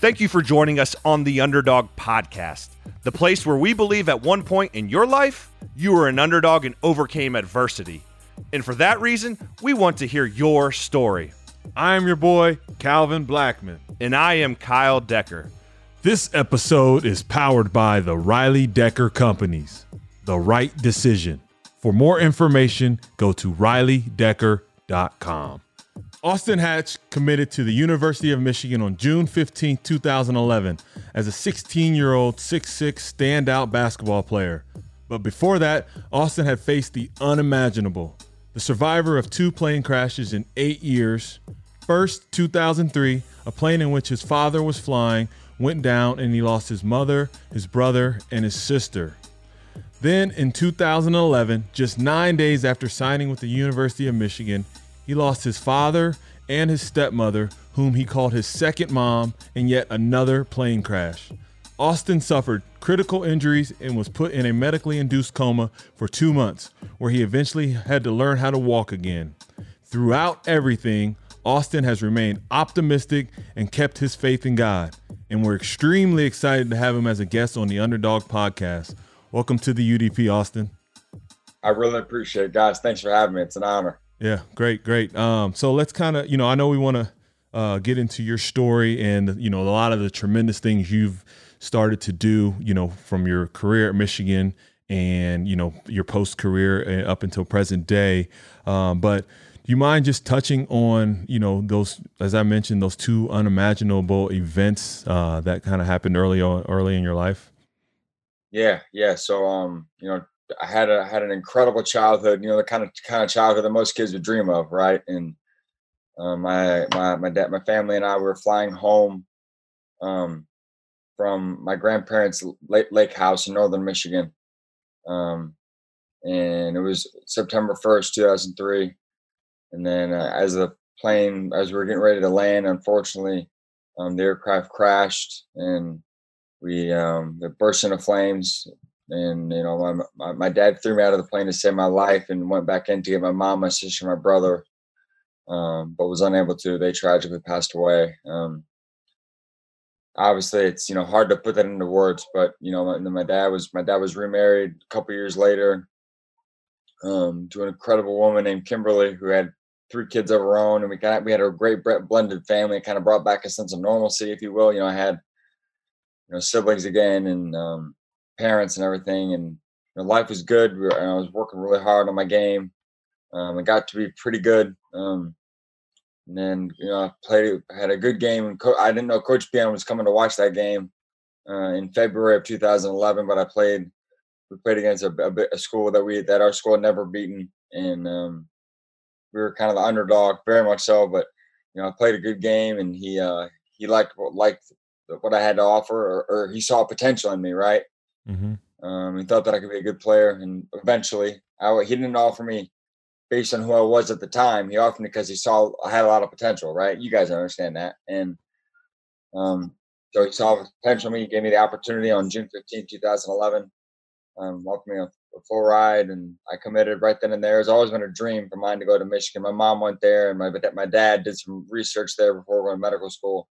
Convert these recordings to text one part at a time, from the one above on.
Thank you for joining us on the Underdog Podcast, the place where we believe at one point in your life, you were an underdog and overcame adversity. And for that reason, we want to hear your story. I am your boy, Calvin Blackman. And I am Kyle Decker. This episode is powered by the Riley Decker Companies. The right decision. For more information, go to rileydecker.com. Austin Hatch committed to the University of Michigan on June 15, 2011, as a 16 year old 6'6 standout basketball player. But before that, Austin had faced the unimaginable the survivor of two plane crashes in eight years. First, 2003, a plane in which his father was flying went down and he lost his mother, his brother, and his sister. Then in 2011, just nine days after signing with the University of Michigan, he lost his father and his stepmother, whom he called his second mom, in yet another plane crash. Austin suffered critical injuries and was put in a medically induced coma for two months, where he eventually had to learn how to walk again. Throughout everything, Austin has remained optimistic and kept his faith in God. And we're extremely excited to have him as a guest on the Underdog podcast. Welcome to the UDP, Austin. I really appreciate it, guys. Thanks for having me. It's an honor. Yeah, great, great. Um, so let's kind of, you know, I know we want to uh, get into your story and you know a lot of the tremendous things you've started to do, you know, from your career at Michigan and you know your post career uh, up until present day. Um, but do you mind just touching on you know those, as I mentioned, those two unimaginable events uh, that kind of happened early on, early in your life? Yeah, yeah. So um, you know, I had a had an incredible childhood. You know, the kind of kind of childhood that most kids would dream of, right? And um, my my my dad, my family, and I were flying home um, from my grandparents' lake, lake house in northern Michigan, um, and it was September first, two thousand three. And then uh, as the plane, as we were getting ready to land, unfortunately, um, the aircraft crashed and we um, it burst into flames and you know, my, my, my dad threw me out of the plane to save my life, and went back in to get my mom, my sister, my brother, um, but was unable to. They tragically passed away. Um, obviously, it's you know hard to put that into words, but you know, my, my dad was my dad was remarried a couple years later um, to an incredible woman named Kimberly who had three kids of her own, and we got we had a great blended family. It kind of brought back a sense of normalcy, if you will. You know, I had you know siblings again, and um, parents and everything, and you know, life was good. We were, I was working really hard on my game. Um, I got to be pretty good. Um, and then you know, I played, had a good game. And co- I didn't know Coach Beilein was coming to watch that game uh, in February of 2011, but I played. We played against a, a, a school that we that our school had never beaten, and um, we were kind of the underdog, very much so. But you know, I played a good game, and he uh, he liked liked what I had to offer, or, or he saw potential in me, right? Mm-hmm. Um, he thought that I could be a good player, and eventually, I, he didn't offer me based on who I was at the time. He offered me because he saw I had a lot of potential, right? You guys understand that, and um, so he saw potential me. He gave me the opportunity on June 15, 2011. Um, offered me a, a, full ride, and I committed right then and there. It's always been a dream for mine to go to Michigan. My mom went there, and my my dad did some research there before going to medical school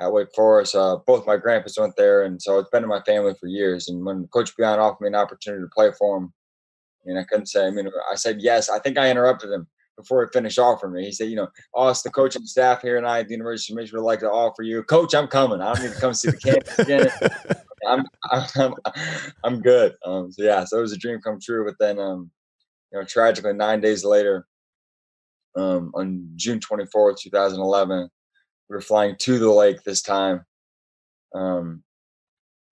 at Wake Forest. Uh, both my grandpas went there, and so it's been in my family for years. And when Coach Beilein offered me an opportunity to play for him, I mean, I couldn't say. I mean, I said yes. I think I interrupted him before he finished offering me. He said, "You know, us, the coaching staff here and I at the University of Michigan would like to offer you, Coach. I'm coming. I don't need to come see the campus again. I'm, I'm, I'm good. Um, so yeah, so it was a dream come true. But then, um, you know, tragically, nine days later, um, on June 24th, 2011, we were flying to the lake this time. Um,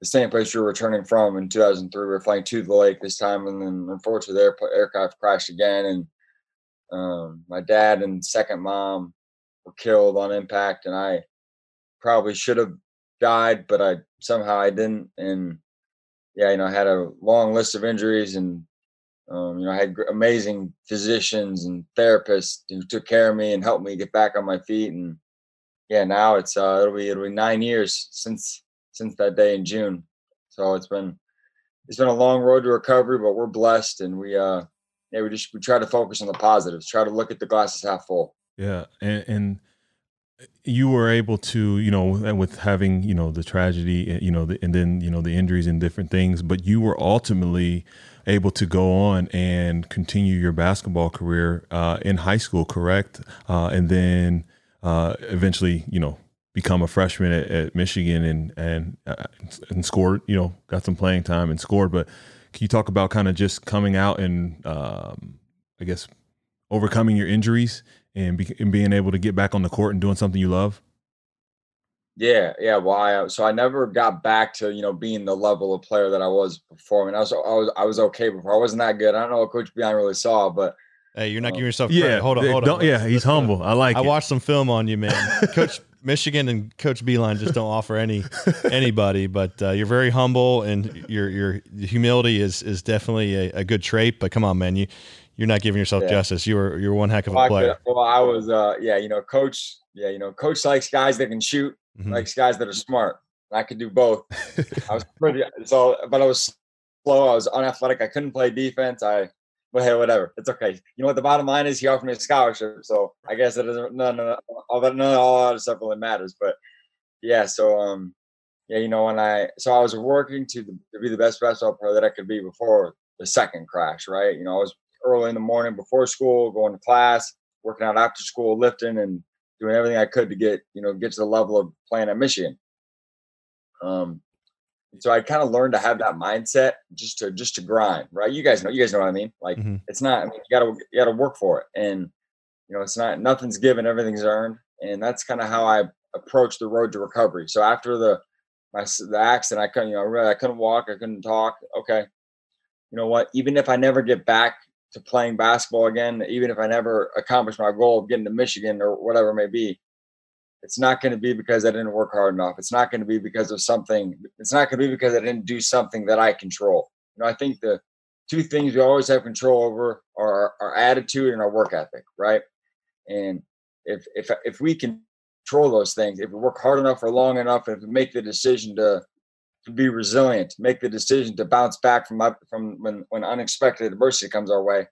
the same place we were returning from in 2003. We were flying to the lake this time, and then unfortunately, the aircraft crashed again. And um, my dad and second mom were killed on impact, and I probably should have died, but I somehow I didn't. And yeah, you know, I had a long list of injuries, and um, you know, I had amazing physicians and therapists who took care of me and helped me get back on my feet. And yeah, now it's uh, it'll be it'll be nine years since since that day in June. So it's been it's been a long road to recovery, but we're blessed, and we uh yeah we just we try to focus on the positives, try to look at the glasses half full. Yeah, and, and you were able to, you know, with having, you know, the tragedy, eh, you know, the, and then, you know, the injuries and different things, but you were ultimately able to go on and continue your basketball career uh, in high school, correct? Uh, and then uh, eventually, you know, become a freshman at, at Michigan and and uh, and scored, you know, got some playing time and scored. But can you talk about kind of just coming out and um, I guess overcoming your injuries and, be, and being able to get back on the court and doing something you love? Yeah, yeah. Well, I, so I never got back to you know being the level of player that I was before. I mean, I was I was I was okay before. I wasn't that good. I don't know what Coach Beilein really saw, but Hey, you're not um, giving yourself credit. Yeah, hold on, hold on. Yeah, he's humble. I like. I it. watched some film on you, man. Coach Michigan and Coach Beilein just don't offer any anybody, but uh, you're very humble and your your humility is is definitely a, a, good trait. But come on, man, you you're not giving yourself yeah. justice. You were you're one heck of a player. well, I was, uh, yeah, you know, Coach, yeah, you know, Coach likes guys that can shoot, mm-hmm. likes guys that are smart. I could do both. I was pretty so, but I was slow. I was unathletic. I couldn't play defense. I but hey, whatever. It's okay. You know what? The bottom line is he offered me a scholarship, so I guess it doesn't. No, no, no. All none, all that stuff really matters. But yeah, so um, yeah, you know, when I so I was working to, to be the best basketball player that I could be before the second crash, right? You know, I was early in the morning before school, going to class, working out after school, lifting, and doing everything I could to get you know get to the level of playing at Michigan. Um, so I kind of learned to have that mindset just to just to grind, right? You guys know, you guys know what I mean. Like mm-hmm. it's not. I mean, you gotta you gotta work for it, and you know, it's not nothing's given, everything's earned, and that's kind of how I approach the road to recovery. So after the my the accident, I couldn't, you know, really, I couldn't walk, I couldn't talk. Okay, you know what? Even if I never get back to playing basketball again, even if I never accomplish my goal of getting to Michigan or whatever it may be, it's not going to be because I didn't work hard enough. It's not going to be because of something. It's not going to be because I didn't do something that I control. You know, I think the two things we always have control over are our, our attitude and our work ethic, right? And if if if we can control those things, if we work hard enough or long enough, if we make the decision to to be resilient, make the decision to bounce back from from when when unexpected adversity comes our way.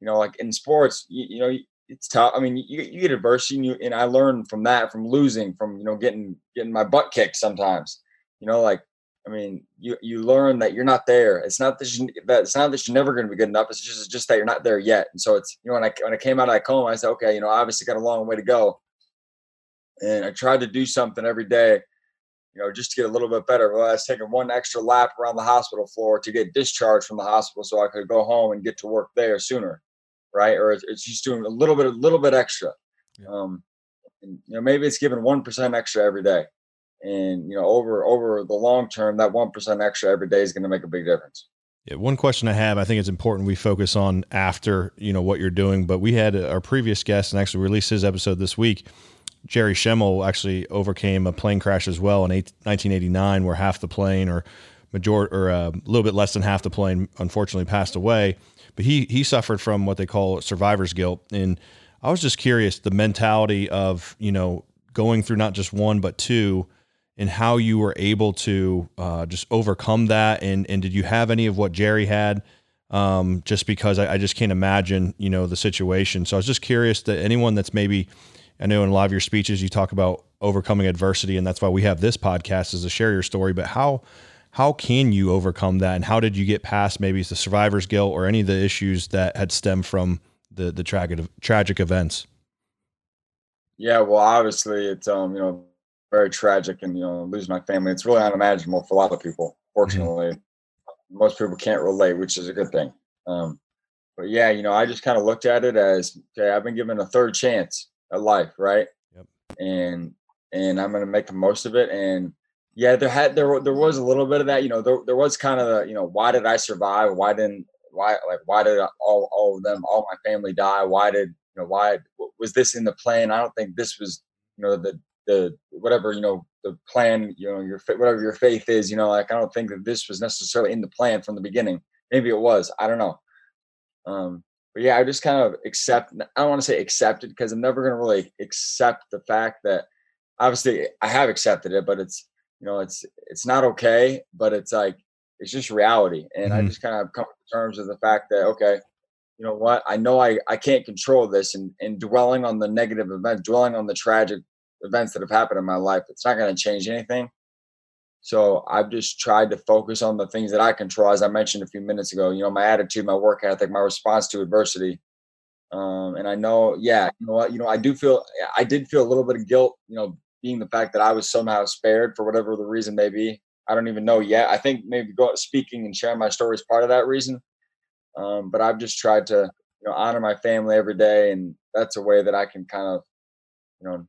You know, like in sports, you, you know, it's tough. I mean, you, you get adversity, and, you, and I learned from that, from losing, from you know, getting getting my butt kicked sometimes. You know, like I mean, you you learn that you're not there. It's not that you, that it's not that you're never going to be good enough. It's just it's just that you're not there yet. And so it's you know when I when I came out of that coma, I said, okay, you know, obviously got a long way to go. And I tried to do something every day, you know, just to get a little bit better. Well, I was taking one extra lap around the hospital floor to get discharged from the hospital so I could go home and get to work there sooner right? Or it's just doing a little bit, a little bit extra. Yeah. Um, and, you know, maybe it's giving one percent extra every day, and you know, over over the long term, that one percent extra every day is going to make a big difference. Yeah, one question I have, I think it's important we focus on after you know what you're doing. But we had our previous guest and actually released his episode this week. Jerry Schemmel actually overcame a plane crash as well in 1989, where half the plane or majority or uh, a little bit less than half the plane unfortunately passed away but he he suffered from what they call survivor's guilt. And I was just curious the mentality of you know going through not just one but two, and how you were able to uh, just overcome that. And and did you have any of what Jerry had? Um, just because I, I just can't imagine you know the situation. So I was just curious that anyone that's maybe I know in a lot of your speeches you talk about overcoming adversity, and that's why we have this podcast is to share your story. But how how can you overcome that? And how did you get past maybe the survivor's guilt or any of the issues that had stemmed from the the tragic tragic events? Yeah well obviously it's um you know very tragic and you know lose my family. It's really unimaginable for a lot of people fortunately. Mm-hmm. most people can't relate which is a good thing. Um but yeah you know i just kind of looked at it as okay i've been given a third chance at life right? Yep. and and i'm going to make the most of it and yeah, there had there there was a little bit of that. You know, there there was kind of the you know why did I survive? Why didn't why like why did all all of them all my family die? Why did you know why was this in the plan? I don't think this was you know the the whatever you know the plan you know your whatever your faith is you know like I don't think that this was necessarily in the plan from the beginning. Maybe it was. I don't know. Um, but yeah, I just kind of accept. I don't want to say accepted because I'm never going to really accept the fact that obviously I have accepted it, but it's you know, it's it's not okay, but it's like it's just reality. And mm-hmm. I just kind of come to terms with the fact that okay, you know what, I know I I can't control this, and and dwelling on the negative event, dwelling on the tragic events that have happened in my life. It's not going to change anything. So I've just tried to focus on the things that I control, as I mentioned a few minutes ago. You know, my attitude, my work ethic, my response to adversity. Um, and I know, yeah, you know what, you know, I do feel, I did feel a little bit of guilt, you know, being the fact that I was somehow spared for whatever the reason may be. I don't even know yet. I think maybe go speaking and sharing my story is part of that reason. Um, but I've just tried to, you know, honor my family every day, and that's a way that I can kind of, you know,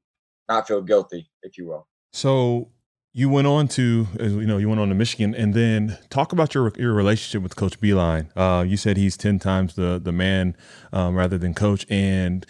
not feel guilty, if you will. So you went on to, you know, you went on to Michigan, and then talk about your your relationship with Coach Beilein. Uh, you said he's ten times the the man um, rather than coach, and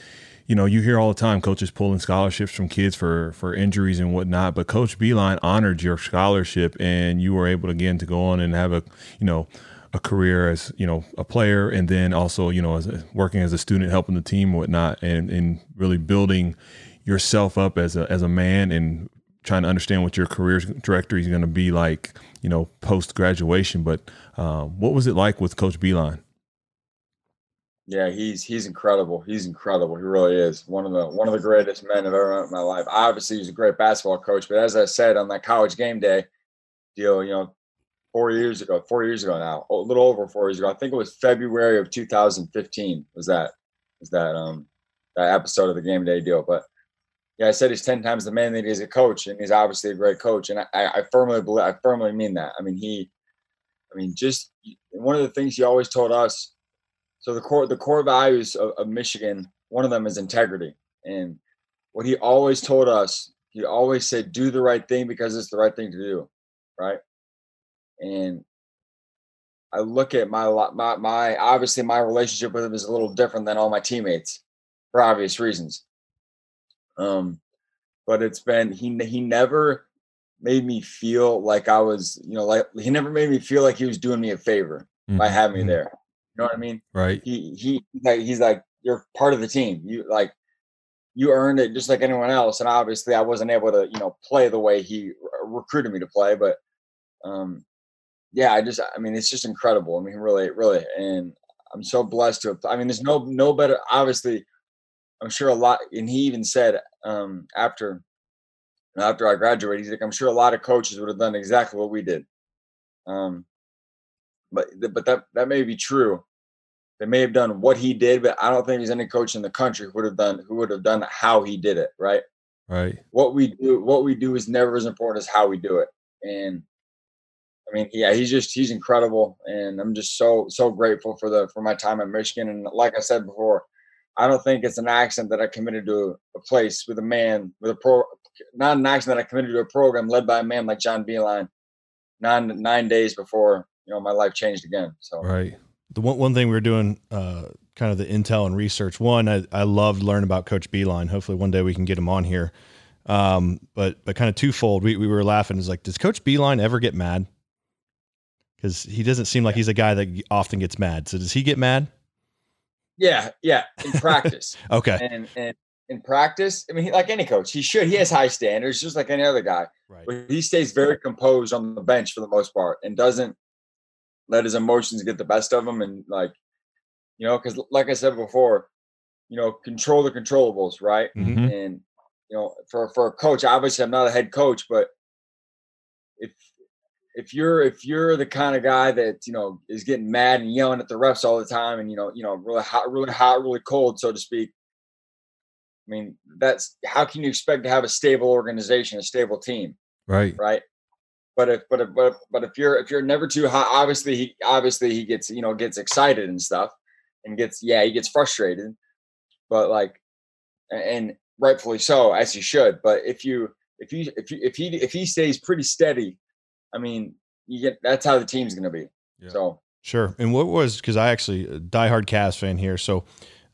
you know, you hear all the time coaches pulling scholarships from kids for for injuries and whatnot. But Coach Beilein honored your scholarship, and you were able again to go on and have a you know a career as you know a player, and then also you know as a, working as a student, helping the team, and whatnot, and and really building yourself up as a as a man and trying to understand what your career trajectory is going to be like, you know, post graduation. But uh, what was it like with Coach Beilein? Yeah, he's he's incredible. He's incredible. He really is one of the one of the greatest men I've ever met in my life. Obviously, he's a great basketball coach, but as I said on that college game day deal, you know, four years ago, four years ago now, a little over four years ago. I think it was February of 2015. Was that was that um that episode of the game day deal? But yeah, I said he's ten times the man that he is a coach, and he's obviously a great coach. And I, I firmly believe, I firmly mean that. I mean, he, I mean, just one of the things he always told us so the core the core values of, of Michigan, one of them is integrity. And what he always told us, he always said, do the right thing because it's the right thing to do. Right. And I look at my my my obviously my relationship with him is a little different than all my teammates for obvious reasons. Um, but it's been he he never made me feel like I was, you know, like he never made me feel like he was doing me a favor mm-hmm. by having me mm-hmm. there know what I mean? Right. He he like he's like you're part of the team. You like you earned it just like anyone else. And obviously, I wasn't able to you know play the way he recruited me to play. But um, yeah, I just I mean it's just incredible. I mean really really, and I'm so blessed to. Have, I mean, there's no no better. Obviously, I'm sure a lot. And he even said um, after after I graduated, he's like, I'm sure a lot of coaches would have done exactly what we did. Um, but but that that may be true. They may have done what he did, but I don't think there's any coach in the country who would have done who would have done how he did it. Right. Right. What we do, what we do, is never as important as how we do it. And I mean, yeah, he's just he's incredible, and I'm just so so grateful for the for my time at Michigan. And like I said before, I don't think it's an accident that I committed to a place with a man with a pro, not an accident that I committed to a program led by a man like John Beilein, nine nine days before you know my life changed again. So right the one, one thing we were doing, uh, kind of the intel and research. One, I, I loved learning about Coach Beilein. Hopefully, one day we can get him on here. Um, but but kind of twofold. We we were laughing. Is like, does Coach Beilein ever get mad? Because he doesn't seem like he's a guy that often gets mad. So does he get mad? Yeah, yeah. In practice. okay. And and in practice, I mean, like any coach, he should. He has high standards, just like any other guy. Right. But he stays very composed on the bench for the most part, and doesn't let his emotions get the best of him and like you know because like i said before you know control the controllables right? Mm-hmm. and you know for for a coach obviously i'm not a head coach but if if you're if you're the kind of guy that you know is getting mad and yelling at the refs all the time and you know you know really hot really hot really cold so to speak i mean that's how can you expect to have a stable organization a stable team right. right but if but if but if, but if you're if you're never too high, obviously he obviously he gets you know gets excited and stuff, and gets yeah he gets frustrated, but like, and rightfully so as he should. But if you if you if you if he if he stays pretty steady, I mean you get that's how the team's going to be. Yeah. So sure. And what was because I actually diehard Cavs fan here, so.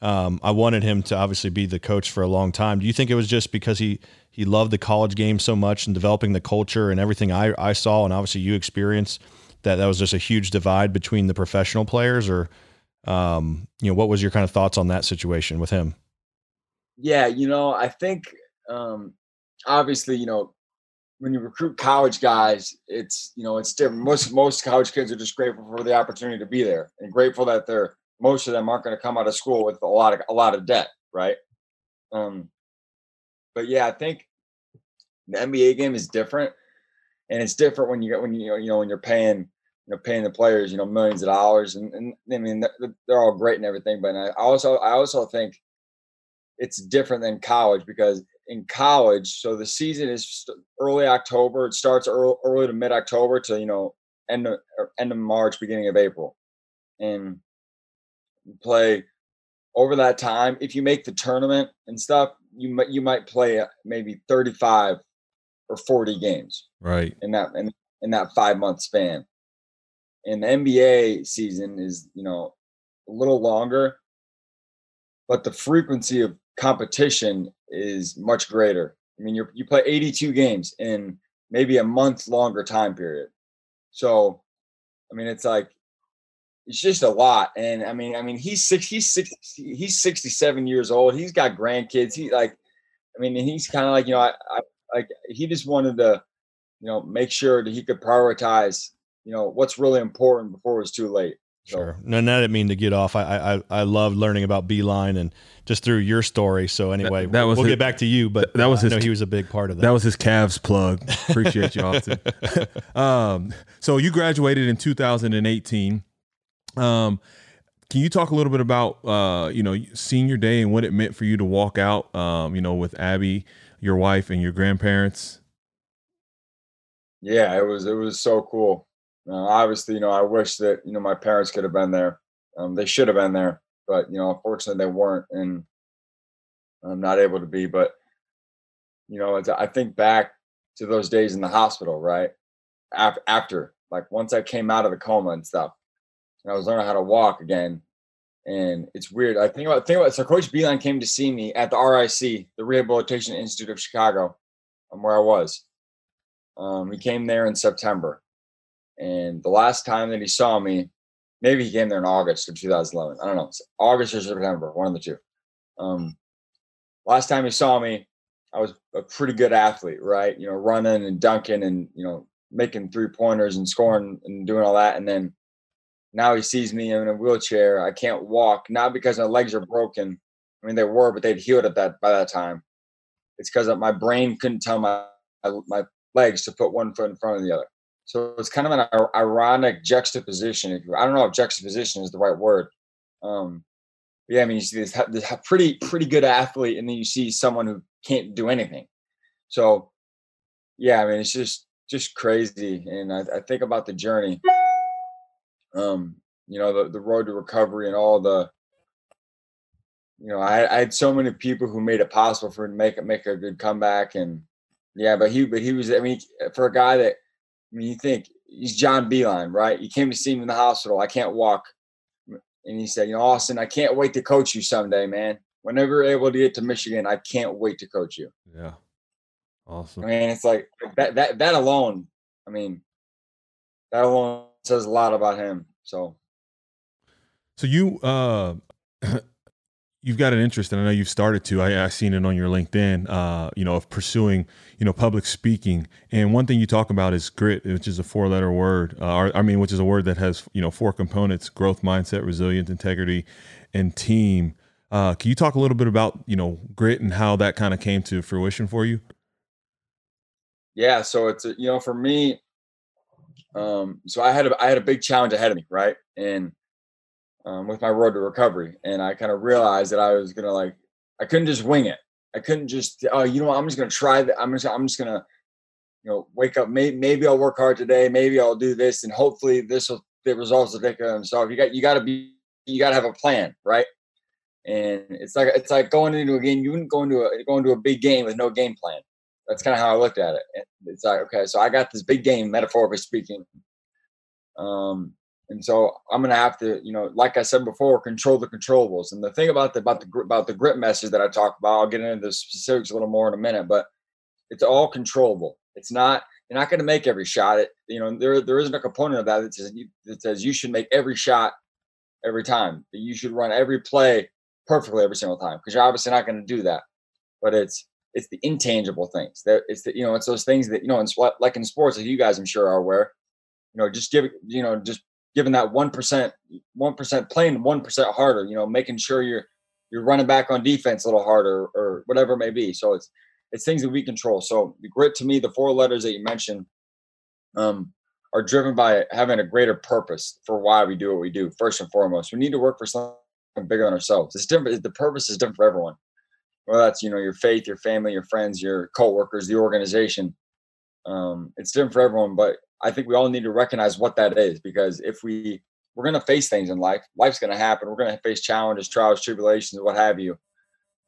Um, I wanted him to obviously be the coach for a long time. Do you think it was just because he he loved the college game so much and developing the culture and everything I, I saw and obviously you experienced that that was just a huge divide between the professional players or um, you know what was your kind of thoughts on that situation with him yeah you know i think um, obviously you know when you recruit college guys it's you know it's different most most college kids are just grateful for the opportunity to be there and grateful that they're most of them aren't going to come out of school with a lot of a lot of debt right um but yeah, I think The NBA game is different, and it's different when you get when you you know when you're paying you know paying the players you know millions of dollars, and, and I mean they're all great and everything, but I also I also think it's different than college because in college, so the season is early October. It starts early, early to mid October to you know end of end of March, beginning of April, and play over that time. If you make the tournament and stuff, you might you might play uh, maybe thirty five or forty games, right? In that in, in that five month span. And the NBA season is you know a little longer, but the frequency of competition is much greater. I mean, you you play 82 games in maybe a month longer time period. So, I mean, it's like it's just a lot. And I mean, I mean, he's six, he's six, he's 67 years old. He's got grandkids. He like, I mean, he's kind of like, you know, I, I like he just wanted to, you know, make sure that he could prioritize, you know, what's really important before it was too late. Sure. No, I didn't mean to get off. I I I love learning about Beilein and just through your story. So anyway, that, that was we'll his, get back to you, but that was his, I know he was a big part of that. That was his Cavs plug. Appreciate you, Austin. um, so you graduated in 2018. Um, can you talk a little bit about uh, you know senior day and what it meant for you to walk out, um, you know, with Abby, your wife, and your grandparents? Yeah, it was it was so cool. Uh, obviously, you know, I wish that you know my parents could have been there. Um, they should have been there, but you know, unfortunately, they weren't, and I'm not able to be. But you know, I think back to those days in the hospital, right? After, after, like, once I came out of the coma and stuff, and I was learning how to walk again. And it's weird. I think about think about so Coach Beilein came to see me at the RIC, the Rehabilitation Institute of Chicago, um, where I was. Um, he came there in September, and the last time that he saw me, maybe he came there in August of 2011. I don't know, August or September, one of the two. Um, last time he saw me, I was a pretty good athlete, right? You know, running and dunking and you know making three pointers and scoring and doing all that. And then now he sees me in a wheelchair. I can't walk, not because my legs are broken. I mean, they were, but they'd healed at that by that time. It's because my brain couldn't tell my my legs to put one foot in front of the other. So it's kind of an ironic juxtaposition. I don't know if juxtaposition is the right word. Um, yeah, I mean, you see this, this pretty pretty good athlete, and then you see someone who can't do anything. So, yeah, I mean, it's just just crazy. And I, I think about the journey. Um, you know, the the road to recovery and all the. You know, I, I had so many people who made it possible for him to make make a good comeback, and yeah, but he but he was. I mean, for a guy that I mean, you think he's John Beilein, right? He came to see me in the hospital. I can't walk. And he said, you know, Austin, I can't wait to coach you someday, man. Whenever you're able to get to Michigan, I can't wait to coach you. Yeah. Awesome. I mean, it's like that that that alone, I mean, that alone says a lot about him. So so you uh you've got an interest, and I know you've started to. I, I seen it on your LinkedIn. Uh, you know, of pursuing, you know, public speaking. And one thing you talk about is grit, which is a four-letter word. Uh, or, I mean, which is a word that has you know four components: growth mindset, resilience, integrity, and team. Uh, can you talk a little bit about you know grit and how that kind of came to fruition for you? Yeah, so it's you know for me, um, so I had a I had a big challenge ahead of me, right? And um, with my road to recovery, and I kind of realized that I was gonna like I couldn't just wing it. I couldn't just oh you know what, I'm just gonna try that. I'm just I'm just gonna you know wake up. Maybe maybe I'll work hard today. Maybe I'll do this, and hopefully this will the results will take care themselves. You got you got to be you got to have a plan, right? And it's like it's like going into a game. You wouldn't go into a go into a big game with no game plan. That's kind of how I looked at it. It's like okay, so I got this big game, metaphorically speaking. Um, and so I'm gonna have to, you know, like I said before, control the controllables. And the thing about the about the about the grit message that I talk about, I'll get into the specifics a little more in a minute, but it's all controllable. It's not you're not going to make every shot. It you know there there isn't a component of that that says that says you should make every shot every time. That you should run every play perfectly every single time because you're obviously not going to do that. But it's it's the intangible things that it's the you know it's those things that you know in like in sports, as you guys I'm sure are aware. You know, just give you know just giving that one percent, one percent, playing one percent harder. You know, making sure you're you're running back on defense a little harder or whatever it may be. So it's it's things that we control. So the grit to me, the four letters that you mentioned, um, are driven by having a greater purpose for why we do what we do. First and foremost, we need to work for something bigger than ourselves. It's different. The purpose is different for everyone. Well, that's you know your faith, your family, your friends, your coworkers, the organization. Um, it's different for everyone, but I think we all need to recognize what that is because if we we're going to face things in life, life's going to happen. We're going to face challenges, trials, tribulations, what have you.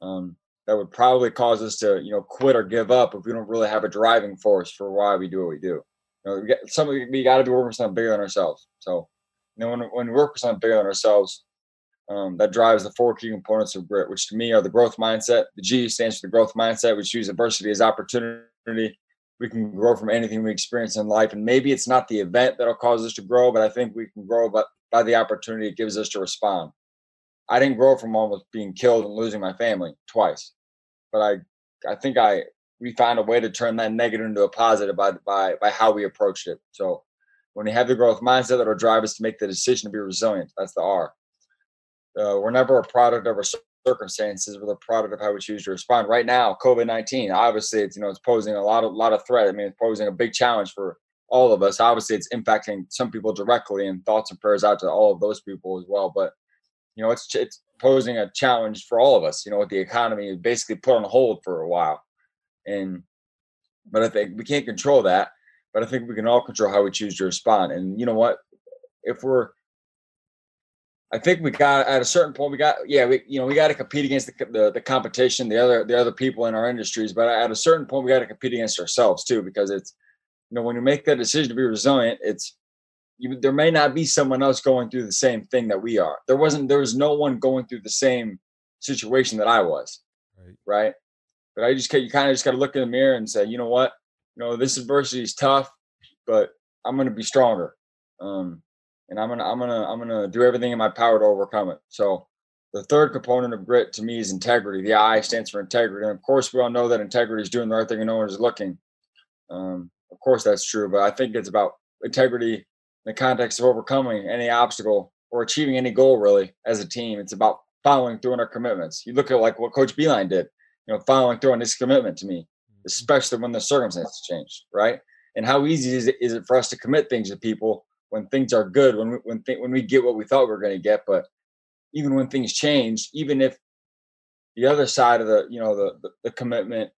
Um, that would probably cause us to you know quit or give up if we don't really have a driving force for why we do what we do. You know, we get, some we got to be working for something bigger than ourselves. So, you know, when when we work for something bigger than ourselves, um, that drives the four key components of grit, which to me are the growth mindset. The G stands for the growth mindset, which use adversity as opportunity. We can grow from anything we experience in life. And maybe it's not the event that'll cause us to grow, but I think we can grow by, by the opportunity it gives us to respond. I didn't grow from almost being killed and losing my family twice, but I, I think I we found a way to turn that negative into a positive by by by how we approached it. So when we have the growth mindset that'll drive us to make the decision to be resilient, that's the R uh, we're never a product of our circumstances. We're the product of how we choose to respond. Right now, COVID nineteen, obviously, it's you know it's posing a lot of lot of threat. I mean, it's posing a big challenge for all of us. Obviously, it's impacting some people directly, and thoughts and prayers out to all of those people as well. But you know, it's it's posing a challenge for all of us. You know, with the economy basically put on hold for a while, and but I think we can't control that. But I think we can all control how we choose to respond. And you know what? If we're I think we got at a certain point we got yeah we you know we got to compete against the, the, the competition the other the other people in our industries but at a certain point we got to compete against ourselves too because it's you know when you make that decision to be resilient it's you, there may not be someone else going through the same thing that we are. There wasn't there was no one going through the same situation that I was. Right, right? but I just you kind of just got to look in the mirror and say you know what? You know this adversity is tough but I'm going to be stronger. Um and I'm gonna I'm gonna I'm gonna do everything in my power to overcome it. So the third component of grit to me is integrity. The I stands for integrity, and of course we all know that integrity is doing the right thing and no one is looking. Um, of course that's true, but I think it's about integrity in the context of overcoming any obstacle or achieving any goal really as a team. It's about following through on our commitments. You look at like what Coach Beilein did, you know, following through on his commitment to me, mm-hmm. especially when the circumstances changed, right? And how easy is it, is it for us to commit things to people when things are good, when we, when th- when we get what we thought we were going to get. But even when things change, even if the other side of the you know the, the, the commitment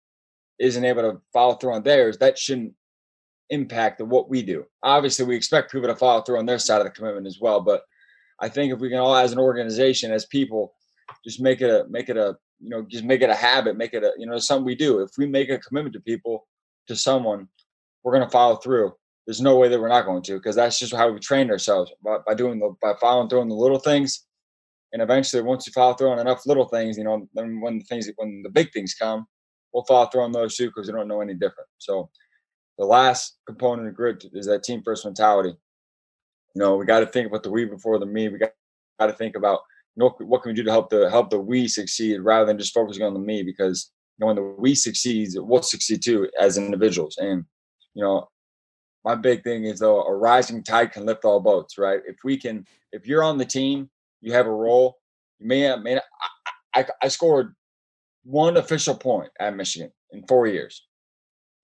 isn't able to follow through on theirs, that shouldn't impact what we do. Obviously, we expect people to follow through on their side of the commitment as well. But I think if we can all, as an organization, as people, just make it a make it a you know just make it a habit, make it a you know something we do. If we make a commitment to people to someone, we're going to follow through there's no way that we're not going to because that's just how we trained ourselves. By, by doing the by following through on the little things and eventually once you follow through on enough little things you know then when the things when the big things come we'll follow through on those too because we don't know any different. So the last component of grit is that team first mentality. You know we got to think about the we before the me. We got, to think about you know what can we do to help the help the we succeed rather than just focusing on the me because you know when the we succeeds we'll succeed too as individuals. And you know my big thing is though a rising tide can lift all boats, right? If we can, if you're on the team, you have a role. You may, may I, I, I scored one official point at Michigan in four years,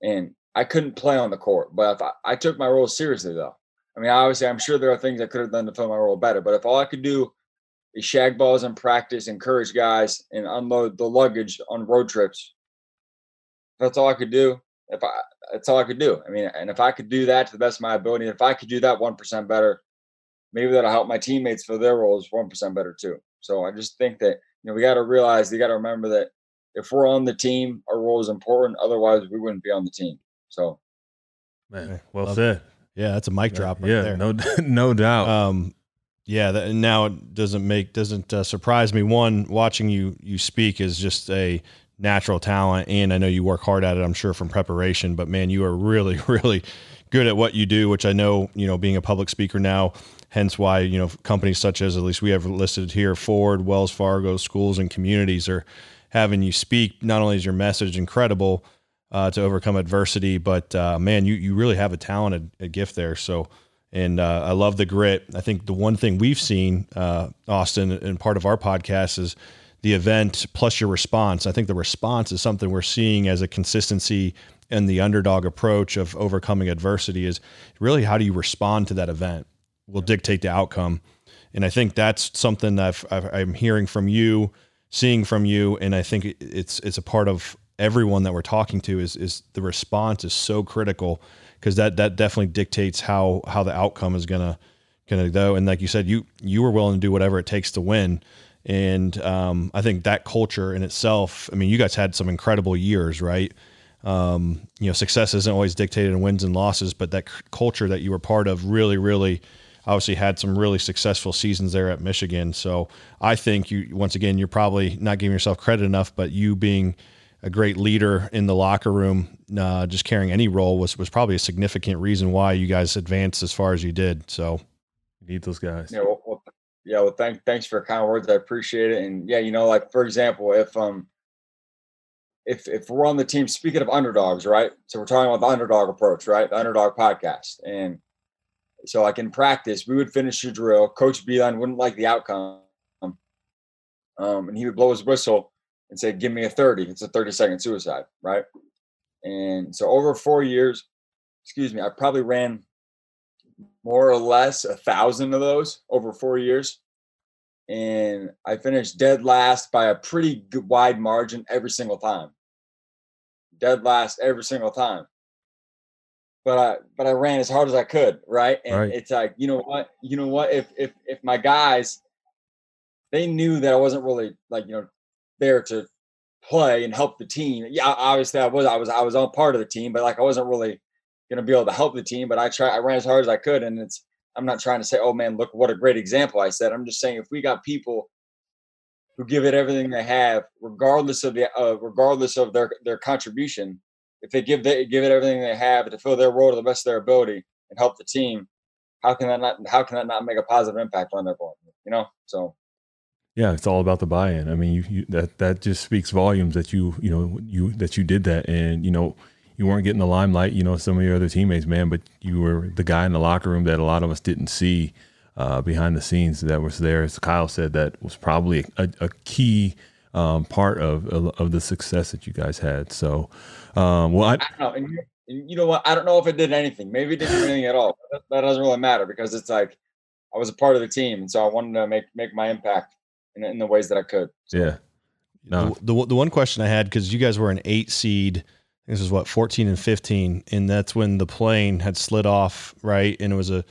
and I couldn't play on the court. But I, I took my role seriously, though, I mean, obviously, I'm sure there are things I could have done to fill my role better. But if all I could do is shag balls in practice, encourage guys, and unload the luggage on road trips, that's all I could do if I that's all I could do. I mean, and if I could do that to the best of my ability, if I could do that one percent better, maybe that'll help my teammates for their roles one percent better too. So I just think that you know we got to realize you got to remember that if we're on the team, our role is important. Otherwise, we wouldn't be on the team. So, man, well Love said. It. Yeah, that's a mic yeah, drop right yeah, there. No, no doubt. Um, yeah, that, now it doesn't make doesn't uh, surprise me. One, watching you you speak is just a natural talent and I know you work hard at it I'm sure from preparation but man you are really really good at what you do which I know you know being a public speaker now hence why you know companies such as at least we have listed here Ford Wells Fargo schools and communities are having you speak. Not only is your message incredible uh, to overcome adversity but uh, man you you really have a talent a, gift there. So and uh, I love the grit. I think the one thing we've seen uh, Austin and part of our podcast is the event plus your response. I think the response is something we're seeing as a consistency and the underdog approach of overcoming adversity is really how do you respond to that event will dictate the outcome. And I think that's something that i am hearing from you, seeing from you, and I think it's it's a part of everyone that we're talking to is is the response is so critical because that that definitely dictates how how the outcome is gonna gonna go. And like you said, you you were willing to do whatever it takes to win. And um, I think that culture in itself. I mean, you guys had some incredible years, right? Um, you know, success isn't always dictated in wins and losses, but that c- culture that you were part of really, really obviously had some really successful seasons there at Michigan. So I think you, once again, you're probably not giving yourself credit enough, but you being a great leader in the locker room, uh, just carrying any role was, was probably a significant reason why you guys advanced as far as you did. So you need those guys. Yeah. Well, well, yeah. Well, thank, thanks for kind words. I appreciate it. And yeah, you know, like for example, if, um, if if we're on the team, speaking of underdogs, right? So we're talking about the underdog approach, right? The underdog podcast. And so like in practice, we would finish the drill. Coach Beilein wouldn't like the outcome. Um, and he would blow his whistle and say, give me a 30. It's a 30 second suicide, right? And so over four years, excuse me, I probably ran more or less a thousand of those over four years and I finished dead last by a pretty good, wide margin every single time. Dead last every single time. But I but I ran as hard as I could, right? And right. it's like, you know what? You know what? If if if my guys they knew that I wasn't really like, you know, there to play and help the team. Yeah, obviously I was I was I was on part of the team, but like I wasn't really gonna be able to help the team. But I try I ran as hard as I could and it's I'm not trying to say, oh man, look what a great example I said. I'm just saying if we got people who give it everything they have, regardless of the uh, regardless of their their contribution, if they give they give it everything they have to fill their role to the best of their ability and help the team, how can that not how can that not make a positive impact on their? You know, so. Yeah, it's all about the buy-in. I mean, you, you that that just speaks volumes that you you know you that you did that, and you know you weren't getting the limelight, you know, some of your other teammates, man, but you were the guy in the locker room that a lot of us didn't see uh, behind the scenes that was there. As Kyle said, that was probably a, a key um, part of, of, of the success that you guys had. So, um, well, I, I don't know. And you, and you, know what? I don't know if it did anything. Maybe it didn't do anything at all. That, that, doesn't really matter because it's like I was a part of the team, and so I wanted to make make my impact in, in the ways that I could. So. Yeah. No. The, the, the one question I had because you guys were an eight seed this is what 14 and 15 and that's when the plane had slid off right? And it was a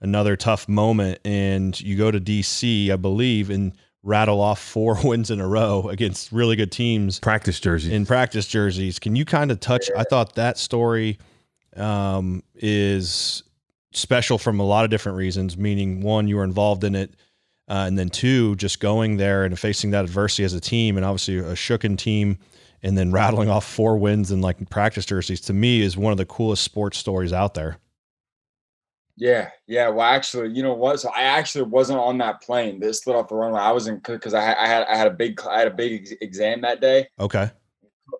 another tough moment. And you go to DC I believe and rattle off four wins in a row against really good teams practice jerseys. in practice jerseys. Can you kind of touch I thought that story um, is special from a lot of different reasons meaning one you were involved in it uh, and then two just going there and facing that adversity as a team and obviously a shooken team and then rattling off four wins in like practice jerseys to me is one of the coolest sports stories out there. Yeah, yeah. Well, actually, you know what? So I actually wasn't on that plane that slid off the runway. I was in because I, I, had I had a big I had a big exam that day. Okay.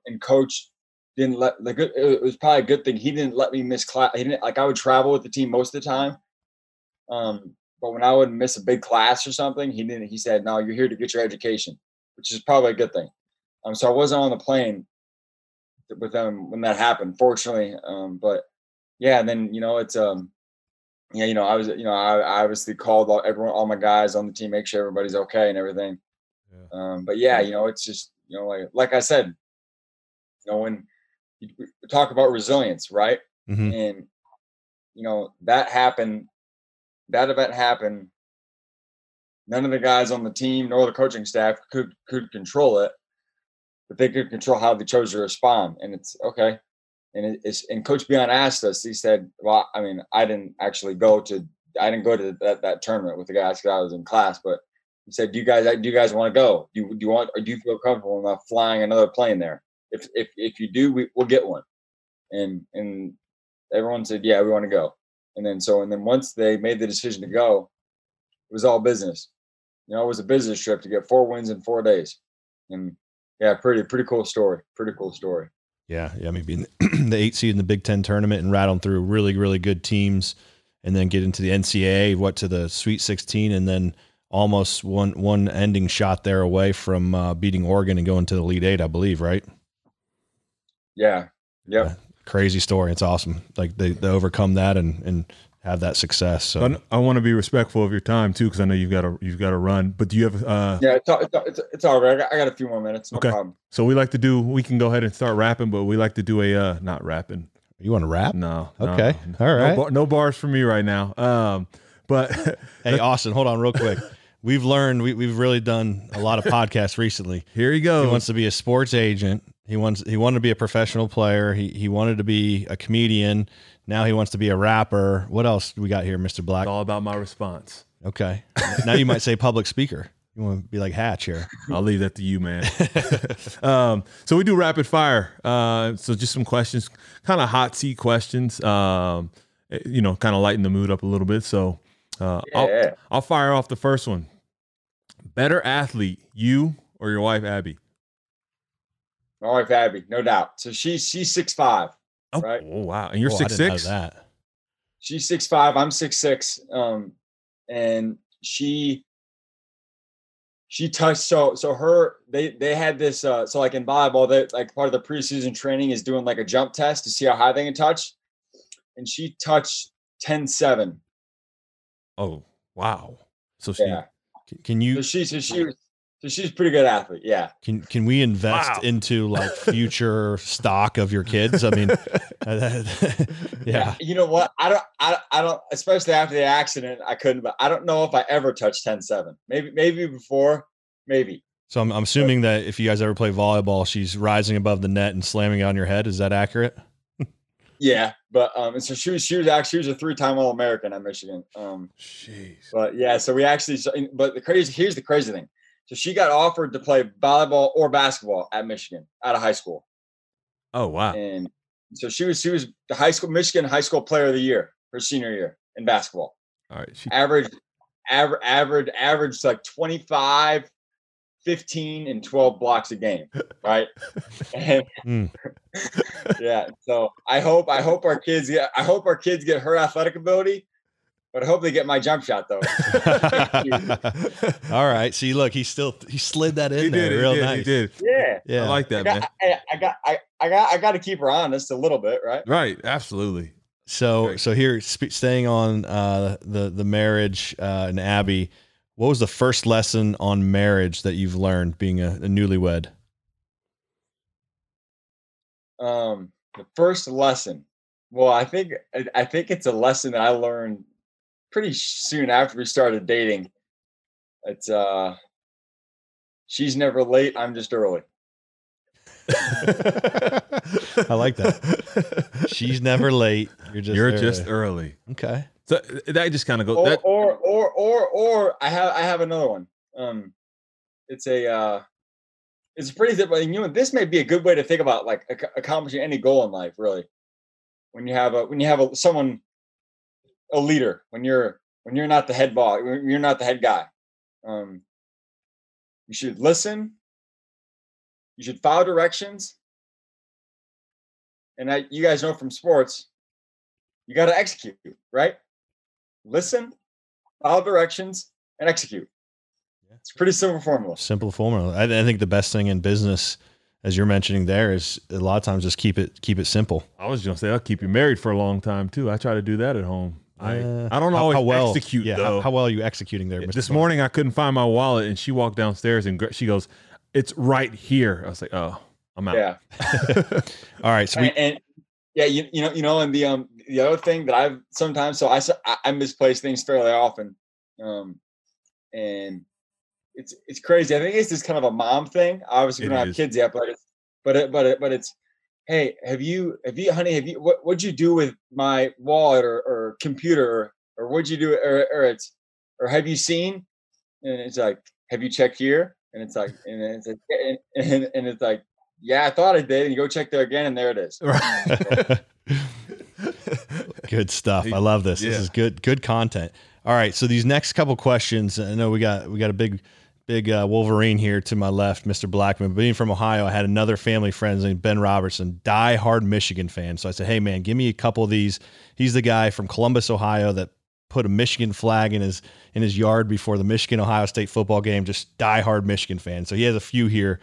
And coach didn't let the good. It was probably a good thing he didn't let me miss class. He didn't like I would travel with the team most of the time. Um, but when I would miss a big class or something, he didn't. He said, "No, you're here to get your education," which is probably a good thing. Um, so I wasn't on the plane with them when that happened, fortunately. Um, but yeah, and then you know it's um, yeah, you know I was you know I, I obviously called all everyone, all my guys on the team, make sure everybody's okay and everything. Yeah. Um, but yeah, you know it's just you know like like I said, you know when you talk about resilience, right? Mm-hmm. And you know that happened, that event happened. None of the guys on the team nor the coaching staff could could control it but they could control how they chose to respond. And it's okay. And it's and Coach Beilein asked us. He said, "Well, I mean, I didn't actually go to I didn't go to that, that tournament with the guys because I was in class, but." He said, "Do you guys do you guys want to go? Do you, do you want or do you feel comfortable enough flying another plane there? If if if you do, we, we'll get one." And and everyone said, "Yeah, we want to go." And then so and then once they made the decision to go, it was all business. You know, it was a business trip to get four wins in four days, and yeah, pretty pretty cool story. Pretty cool story. Yeah, yeah. I mean, being the eight seed in the Big Ten tournament and rattling through really really good teams, and then get into the NCAA, what to the Sweet 16, and then almost one one ending shot there away from uh, beating Oregon and going to the Elite Eight, I believe, right? Yeah. Yep. Crazy story. It's awesome. Like they, they overcome that and and have that success. So But I want to be respectful of your time too, because I know you've got to you've got to run. But do you have? Uh, Yeah. It's it's, it's, it's all right. I got, I got a few more minutes. No Okay. problem. So we like to do. We can go ahead and start rapping, but we like to do a uh, not rapping. you want to rap? No. no, Okay. no. All right. No, bar, no bars for me right now. Um, but Hey, Austin, hold on real quick. We've learned we, we've really done a lot of podcasts recently. here he goes. He wants to be a sports agent. He wants he wanted to be a professional player. He he wanted to be a comedian. Now he wants to be a rapper. What else we got here, Mr. Black? It's all about my response. Okay. now you might say public speaker. You want to be like Hatch here. I'll leave that to you, man. um, so we do rapid fire. Uh, so just some questions, kind of hot seat questions. Um, eh, you know, kind of lighten the mood up a little bit. So uh, I'll, I'll fire off the first one. Better athlete, you or your wife Abby? My wife Abby, no doubt. So she's she's six five. Oh, Right. oh, wow! And you're Oh, I six didn't know six. that. She's six five. I'm six six. Um, and she she touched so so her they they had this uh so like in volleyball that like part of the preseason training is doing like a jump test to see how high they can touch and she touched 10 7 Oh, wow! So she, yeah Can- Can so you she so she was so she's a pretty good athlete yeah can can we invest Wow. into like future stock of your kids? I mean, yeah. you know what i don't i, don't- I don't especially after the accident i couldn't but i don't know if i ever touched 10 7 maybe maybe before maybe So I'm, I'm assuming that if you guys ever play volleyball, she's rising above the net and slamming it on your head. Is that accurate? Yeah, but um, and so she was she was actually she was a three time All American at Michigan. Um, jeez. but yeah, so we actually but the crazy here's the crazy thing. So she got offered to play volleyball or basketball at Michigan out of high school, Oh, wow! and so she was she was the high school Michigan high school player of the year her senior year in basketball. All right, she, Average, average, average, average like 25, 15, and 12 blocks a game, right? and Mm. yeah, so I hope I hope our kids get I hope our kids get her athletic ability, but I hope they get my jump shot though. All right. See, look, he still he slid that in he there did. He real did. nice. He did. Yeah. Yeah. I like I that, man. I, I got I, I got I got to keep her honest a little bit, right? Right. Absolutely. So Great. so here, sp- staying on uh, the the marriage uh, and Abby, what was the first lesson on marriage that you've learned being a, a newlywed? Um, the first lesson. Well, I think I- I think it's a lesson that I learned pretty soon after we started dating. It's uh, she's never late. I'm just early. I like that. She's never late. You're just You're early. just early. okay. So uh, that just kind of goes. Or, That, or or or or I have I have another one. Um, it's a uh, it's pretty simple. You know, this may be a good way to think about like ac- accomplishing any goal in life. Really, when you have a when you have a someone, a leader, when you're when you're not the head boss, when you're not the head guy. Um, you should listen. You should follow directions. And I, you guys know from sports, you got to execute, right? Listen, follow directions, and execute. It's a pretty simple formula. Simple formula. I, I think the best thing in business, as you're mentioning there, is a lot of times just keep it keep it simple. I was gonna say I'll keep you married for a long time too. I try to do that at home. I Uh, I don't how- always how well, execute Yeah, though. how, how well are you executing there? Mr. this Bond? morning I couldn't find my wallet, and she walked downstairs and gr- she goes, "It's right here." I was like, "Oh, I'm out." Yeah. All right, so we, and, and yeah, you, you know, you know, and the um the other thing that I've sometimes so I s- I, I misplace things fairly often, um, and it's it's crazy. I think it's just kind of a mom thing. Obviously, we don't have kids yet, but it's but it but it but it's hey, have you have you honey have you what what'd you do with my wallet or or computer or, or what'd you do or or it's or have you seen? And it's like, have you checked here? And it's like, and it's like, and, and, and it's like, yeah, I thought I did. And you go check there again, and there it is. Right. good stuff. I love this. This is good good content. All right, so these next couple questions, I know we got we got a big big uh, Wolverine here to my left, Mr. Blackman. Being from Ohio, I had another family friend named Ben Robertson, die hard Michigan fan. So I said, "Hey man, give me a couple of these." He's the guy from Columbus, Ohio, that put a Michigan flag in his in his yard before the Michigan Ohio State football game. Just diehard Michigan fan. So he has a few here.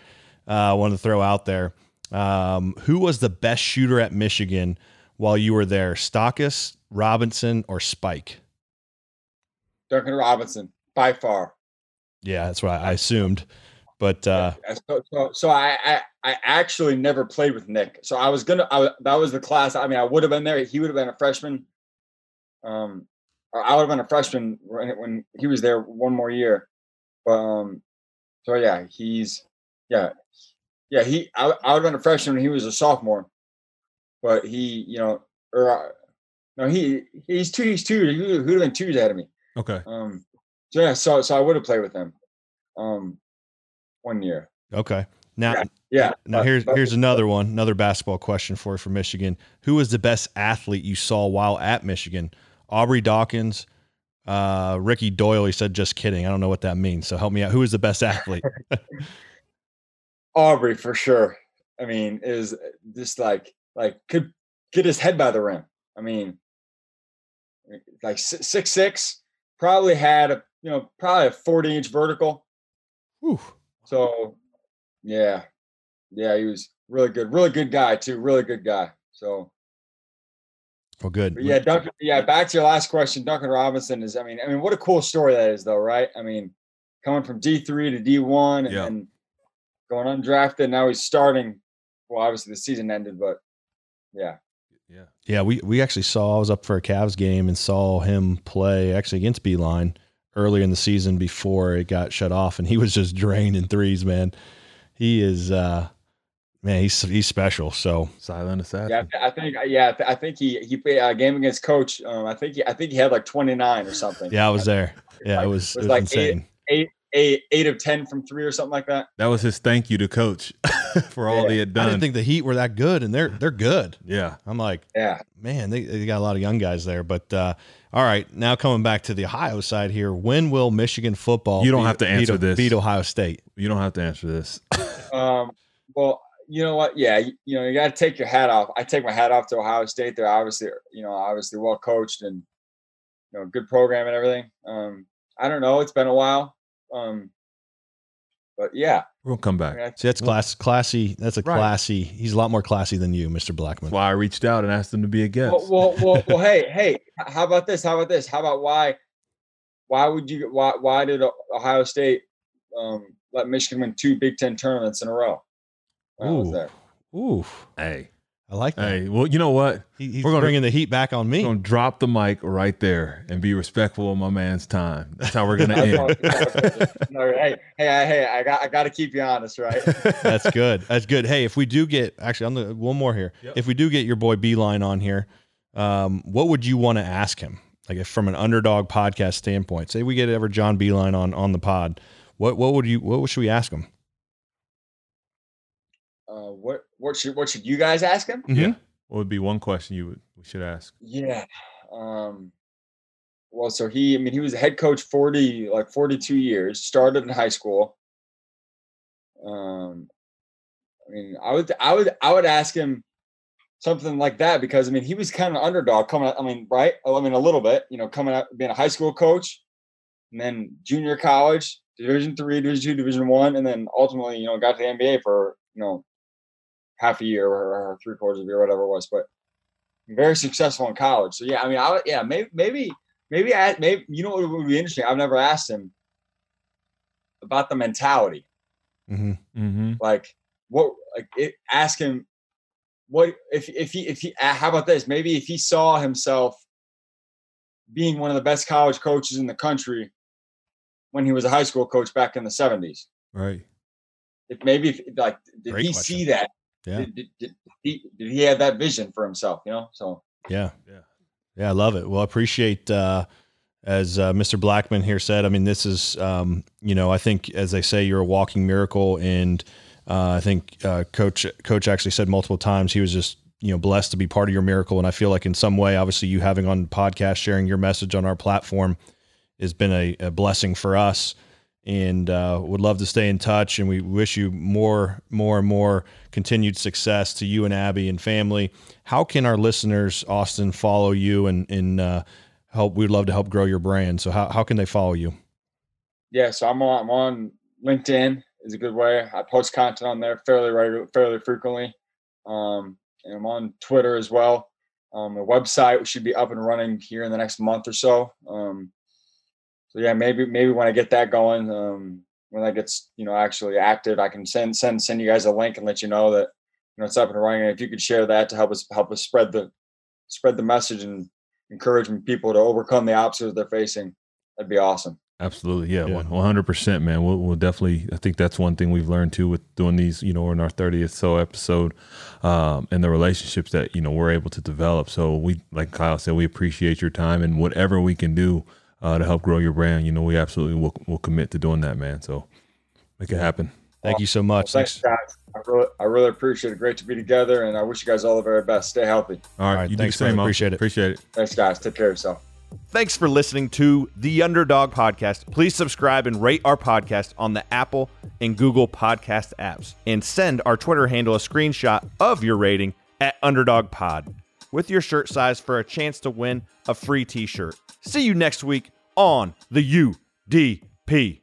Uh, I wanted to throw out there. Um, who was the best shooter at Michigan while you were there? Stauskas, Robinson, or Spike? Duncan Robinson by far. Yeah, that's what I assumed. But uh, so, so, so I, I, I actually never played with Nick. So I was gonna. I, that was the class. I mean, I would have been there. He would have been a freshman. Um, I would have been a freshman when, when he was there one more year. But um, so yeah, he's yeah, yeah. He I, I would have been a freshman when he was a sophomore. But he, you know, or uh, no, he he's two. He's two. He would have been two ahead of me. Okay. Um. Yeah. So so I would have played with him. Um one year. Okay. Now, yeah. yeah. Now here's here's another one, another basketball question for for Michigan. Who was the best athlete you saw while at Michigan? Aubrey Dawkins, uh, Ricky Doyle. He said, "Just kidding." I don't know what that means. So help me out. Who is the best athlete? Aubrey for sure. I mean, is just like like could get his head by the rim. I mean, like six six, probably had a you know probably a forty inch vertical. Whew. So, yeah, yeah, he was really good, really good guy too, really good guy. So, well, good. yeah, Duncan. Yeah, back to your last question, Duncan Robinson is. I mean, I mean, what a cool story that is, though, right? I mean, coming from D three to D one, and, and going undrafted. Now he's starting. Well, obviously the season ended, but yeah. Yeah. Yeah, we, we actually saw I was up for a Cavs game and saw him play actually against Beilein earlier in the season before it got shut off, and he was just draining threes. Man, he is uh, man, he's he's special. So silent assassin. Yeah, I think yeah, I think he he played a game against Coach. Um, I think he I think he had like twenty nine or something. Yeah, I was there. Yeah, it was, it was, it was like insane. Eight, eight, eight, eight of ten from three or something like that. That was his thank you to Coach for all yeah. he had done. I didn't think the Heat were that good, and they're they're good. Yeah, I'm like, yeah, man, they, they got a lot of young guys there, but. uh all right, now coming back to the Ohio side here, when will Michigan football? You don't beat, have to answer beat, this. Beat Ohio State. You don't have to answer this. um, well, you know what? Yeah, you, you know you got to take your hat off. I take my hat off to Ohio State. They're obviously, you know, obviously well coached and you know good program and everything. Um, I don't know. It's been a while. Um, but yeah, we'll come back. I mean, See, that's class, classy. That's a right. classy. He's a lot more classy than you, Mr. Blackman. That's why I reached out and asked him to be a guest. Well, well, well, well hey, hey, how about this? How about this? How about why? Why would you? Why? Why did Ohio State um, let Michigan win two Big Ten tournaments in a row? Ooh, ooh, hey, I like that. Hey, well, you know what? He, he's We're gonna, bringing the heat back on me. We're going to drop the mic right there and be respectful of my man's time. That's how we're going to end. no, hey, hey, hey, I got, I got to keep you honest, right? That's good. That's good. Hey, if we do get, actually, I'm the one more here. Yep. If we do get your boy Beilein on here, um, what would you want to ask him? Like, if from an underdog podcast standpoint, say we get ever John Beilein on on the pod, what what would you what should we ask him? Uh, what what should what should you guys ask him? Mm-hmm. Yeah. What would be one question you would we should ask? Yeah. Um well, so he I mean he was a head coach 40 like 42 years, started in high school. Um I mean, I would I would I would ask him something like that because I mean he was kind of underdog coming out, I mean, right? I mean a little bit, you know, coming out being a high school coach and then junior college, division three, division two, division one, and then ultimately, you know, got to the NBA for, you know, half a year or, or three quarters of a year, whatever it was. But very successful in college. So yeah, I mean, I would, yeah, maybe, maybe, maybe, I, maybe, you know what would be interesting? I've never asked him about the mentality. Mm-hmm. Mm-hmm. Like what, like it, ask him what, if, if he, if he, how about this? Maybe if he saw himself being one of the best college coaches in the country when he was a high school coach back in the seventies. Right. If maybe if, like, did Great he question. see that yeah. Did, did, did, he, did he have that vision for himself? You know, so yeah, yeah, yeah. I love it. Well, I appreciate uh, as uh, Mr. Blackman here said. I mean, this is um, you know, I think as they say, you're a walking miracle, and uh, I think uh, coach coach actually said multiple times he was just you know blessed to be part of your miracle, and I feel like in some way, obviously, you having on podcast sharing your message on our platform has been a, a blessing for us and uh, would love to stay in touch. And we wish you more, more and more continued success to you and Abby and family. How can our listeners, Austin, follow you and, and uh, help. We'd love to help grow your brand. So how how can they follow you? Yeah, so I'm on I'm on LinkedIn is a good way. I post content on there fairly regular, fairly frequently. Um, and I'm on Twitter as well. Um, the website should be up and running here in the next month or so. Um, so yeah, maybe maybe when I get that going, um, when that gets you know actually active, I can send send send you guys a link and let you know that you know it's up and running. And if you could share that to help us help us spread the spread the message and encouraging people to overcome the obstacles they're facing, that'd be awesome. Absolutely, yeah, one hundred percent, man. We'll, we'll, definitely. I think that's one thing we've learned too with doing these, you know, in our thirtieth so episode, um, and the relationships that you know we're able to develop. So we, like Kyle said, we appreciate your time and whatever we can do uh, to help grow your brand. You know, we absolutely will, will commit to doing that, man. So make it happen. Thank you so much. Well, thanks, guys. I really, I really appreciate it. Great to be together, and I wish you guys all the very best. Stay healthy. All right, All right you thanks, do the same. Appreciate it. Appreciate it. Thanks, guys. Take care of yourself. Thanks for listening to the Underdog Podcast. Please subscribe and rate our podcast on the Apple and Google Podcast apps, and send our Twitter handle a screenshot of your rating at Underdog Pod with your shirt size for a chance to win a free T-shirt. See you next week on the UDP.